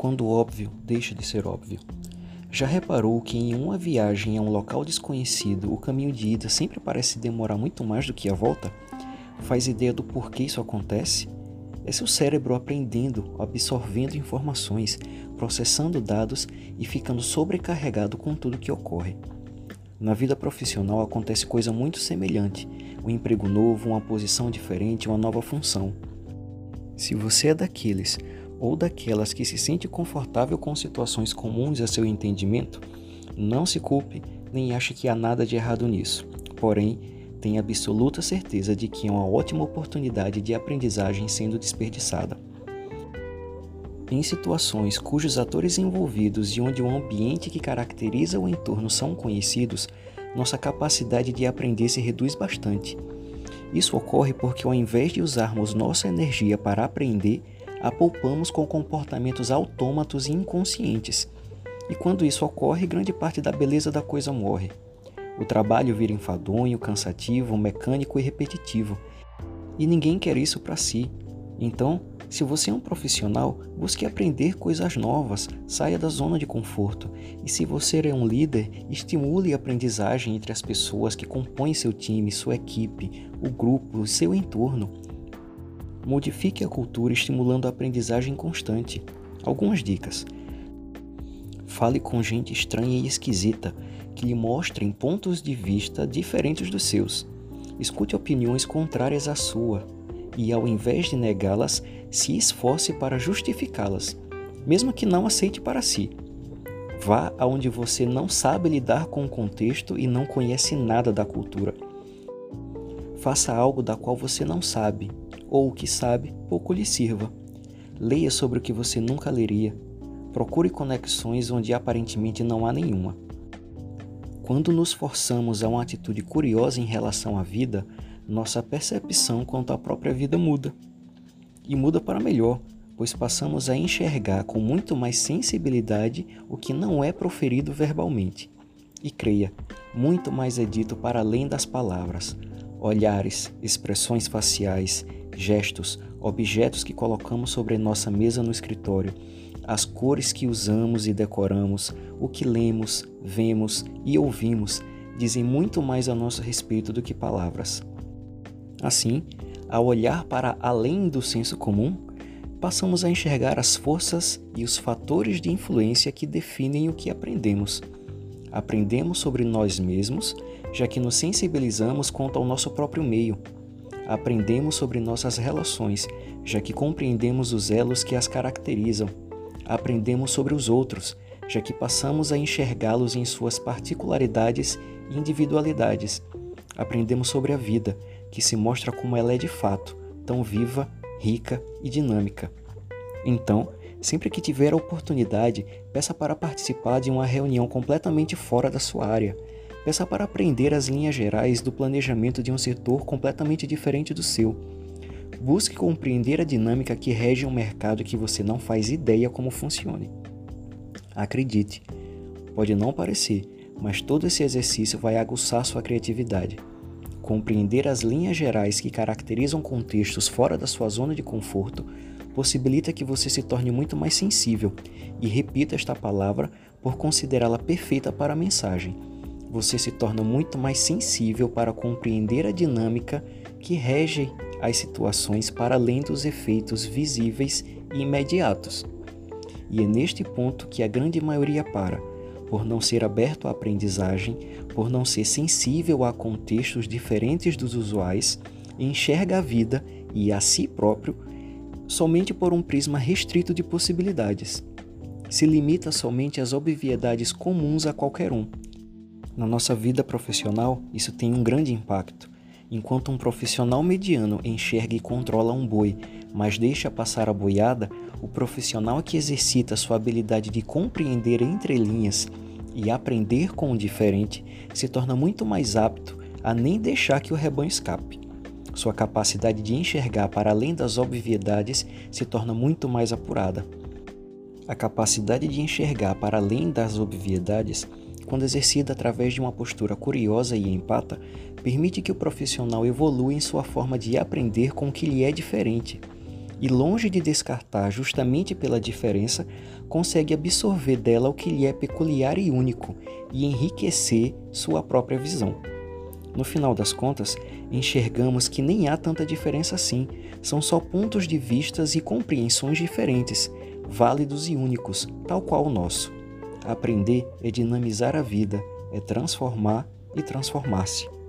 quando o óbvio deixa de ser óbvio. Já reparou que em uma viagem a um local desconhecido, o caminho de ida sempre parece demorar muito mais do que a volta? Faz ideia do porquê isso acontece? É seu cérebro aprendendo, absorvendo informações, processando dados e ficando sobrecarregado com tudo que ocorre. Na vida profissional acontece coisa muito semelhante: um emprego novo, uma posição diferente, uma nova função. Se você é daqueles ou daquelas que se sente confortável com situações comuns a seu entendimento, não se culpe nem ache que há nada de errado nisso. Porém, tenha absoluta certeza de que é uma ótima oportunidade de aprendizagem sendo desperdiçada. Em situações cujos atores envolvidos e onde o ambiente que caracteriza o entorno são conhecidos, nossa capacidade de aprender se reduz bastante. Isso ocorre porque, ao invés de usarmos nossa energia para aprender, a poupamos com comportamentos autômatos e inconscientes. E quando isso ocorre, grande parte da beleza da coisa morre. O trabalho vira enfadonho, cansativo, mecânico e repetitivo. E ninguém quer isso para si. Então, se você é um profissional, busque aprender coisas novas, saia da zona de conforto. E se você é um líder, estimule a aprendizagem entre as pessoas que compõem seu time, sua equipe, o grupo, seu entorno. Modifique a cultura estimulando a aprendizagem constante. Algumas dicas. Fale com gente estranha e esquisita, que lhe mostrem pontos de vista diferentes dos seus. Escute opiniões contrárias à sua e, ao invés de negá-las, se esforce para justificá-las, mesmo que não aceite para si. Vá aonde você não sabe lidar com o contexto e não conhece nada da cultura. Faça algo da qual você não sabe ou o que sabe pouco lhe sirva. Leia sobre o que você nunca leria. Procure conexões onde aparentemente não há nenhuma. Quando nos forçamos a uma atitude curiosa em relação à vida, nossa percepção quanto à própria vida muda. E muda para melhor, pois passamos a enxergar com muito mais sensibilidade o que não é proferido verbalmente. E creia, muito mais é dito para além das palavras. Olhares, expressões faciais, gestos, objetos que colocamos sobre nossa mesa no escritório, as cores que usamos e decoramos, o que lemos, vemos e ouvimos dizem muito mais a nosso respeito do que palavras. Assim, ao olhar para além do senso comum, passamos a enxergar as forças e os fatores de influência que definem o que aprendemos. Aprendemos sobre nós mesmos, já que nos sensibilizamos quanto ao nosso próprio meio aprendemos sobre nossas relações, já que compreendemos os elos que as caracterizam. Aprendemos sobre os outros, já que passamos a enxergá-los em suas particularidades e individualidades. Aprendemos sobre a vida, que se mostra como ela é de fato, tão viva, rica e dinâmica. Então, sempre que tiver a oportunidade, peça para participar de uma reunião completamente fora da sua área Peça para aprender as linhas gerais do planejamento de um setor completamente diferente do seu. Busque compreender a dinâmica que rege um mercado que você não faz ideia como funcione. Acredite, pode não parecer, mas todo esse exercício vai aguçar sua criatividade. Compreender as linhas gerais que caracterizam contextos fora da sua zona de conforto possibilita que você se torne muito mais sensível, e repita esta palavra por considerá-la perfeita para a mensagem você se torna muito mais sensível para compreender a dinâmica que rege as situações para além dos efeitos visíveis e imediatos. E é neste ponto que a grande maioria para, por não ser aberto à aprendizagem, por não ser sensível a contextos diferentes dos usuais, enxerga a vida e a si próprio somente por um prisma restrito de possibilidades. Se limita somente às obviedades comuns a qualquer um na nossa vida profissional, isso tem um grande impacto. Enquanto um profissional mediano enxerga e controla um boi, mas deixa passar a boiada, o profissional que exercita sua habilidade de compreender entre linhas e aprender com o diferente se torna muito mais apto a nem deixar que o rebanho escape. Sua capacidade de enxergar para além das obviedades se torna muito mais apurada. A capacidade de enxergar para além das obviedades quando exercida através de uma postura curiosa e empata, permite que o profissional evolua em sua forma de aprender com o que lhe é diferente. e, longe de descartar justamente pela diferença, consegue absorver dela o que lhe é peculiar e único e enriquecer sua própria visão. No final das contas, enxergamos que nem há tanta diferença assim, são só pontos de vistas e compreensões diferentes, válidos e únicos, tal qual o nosso. Aprender é dinamizar a vida, é transformar e transformar-se.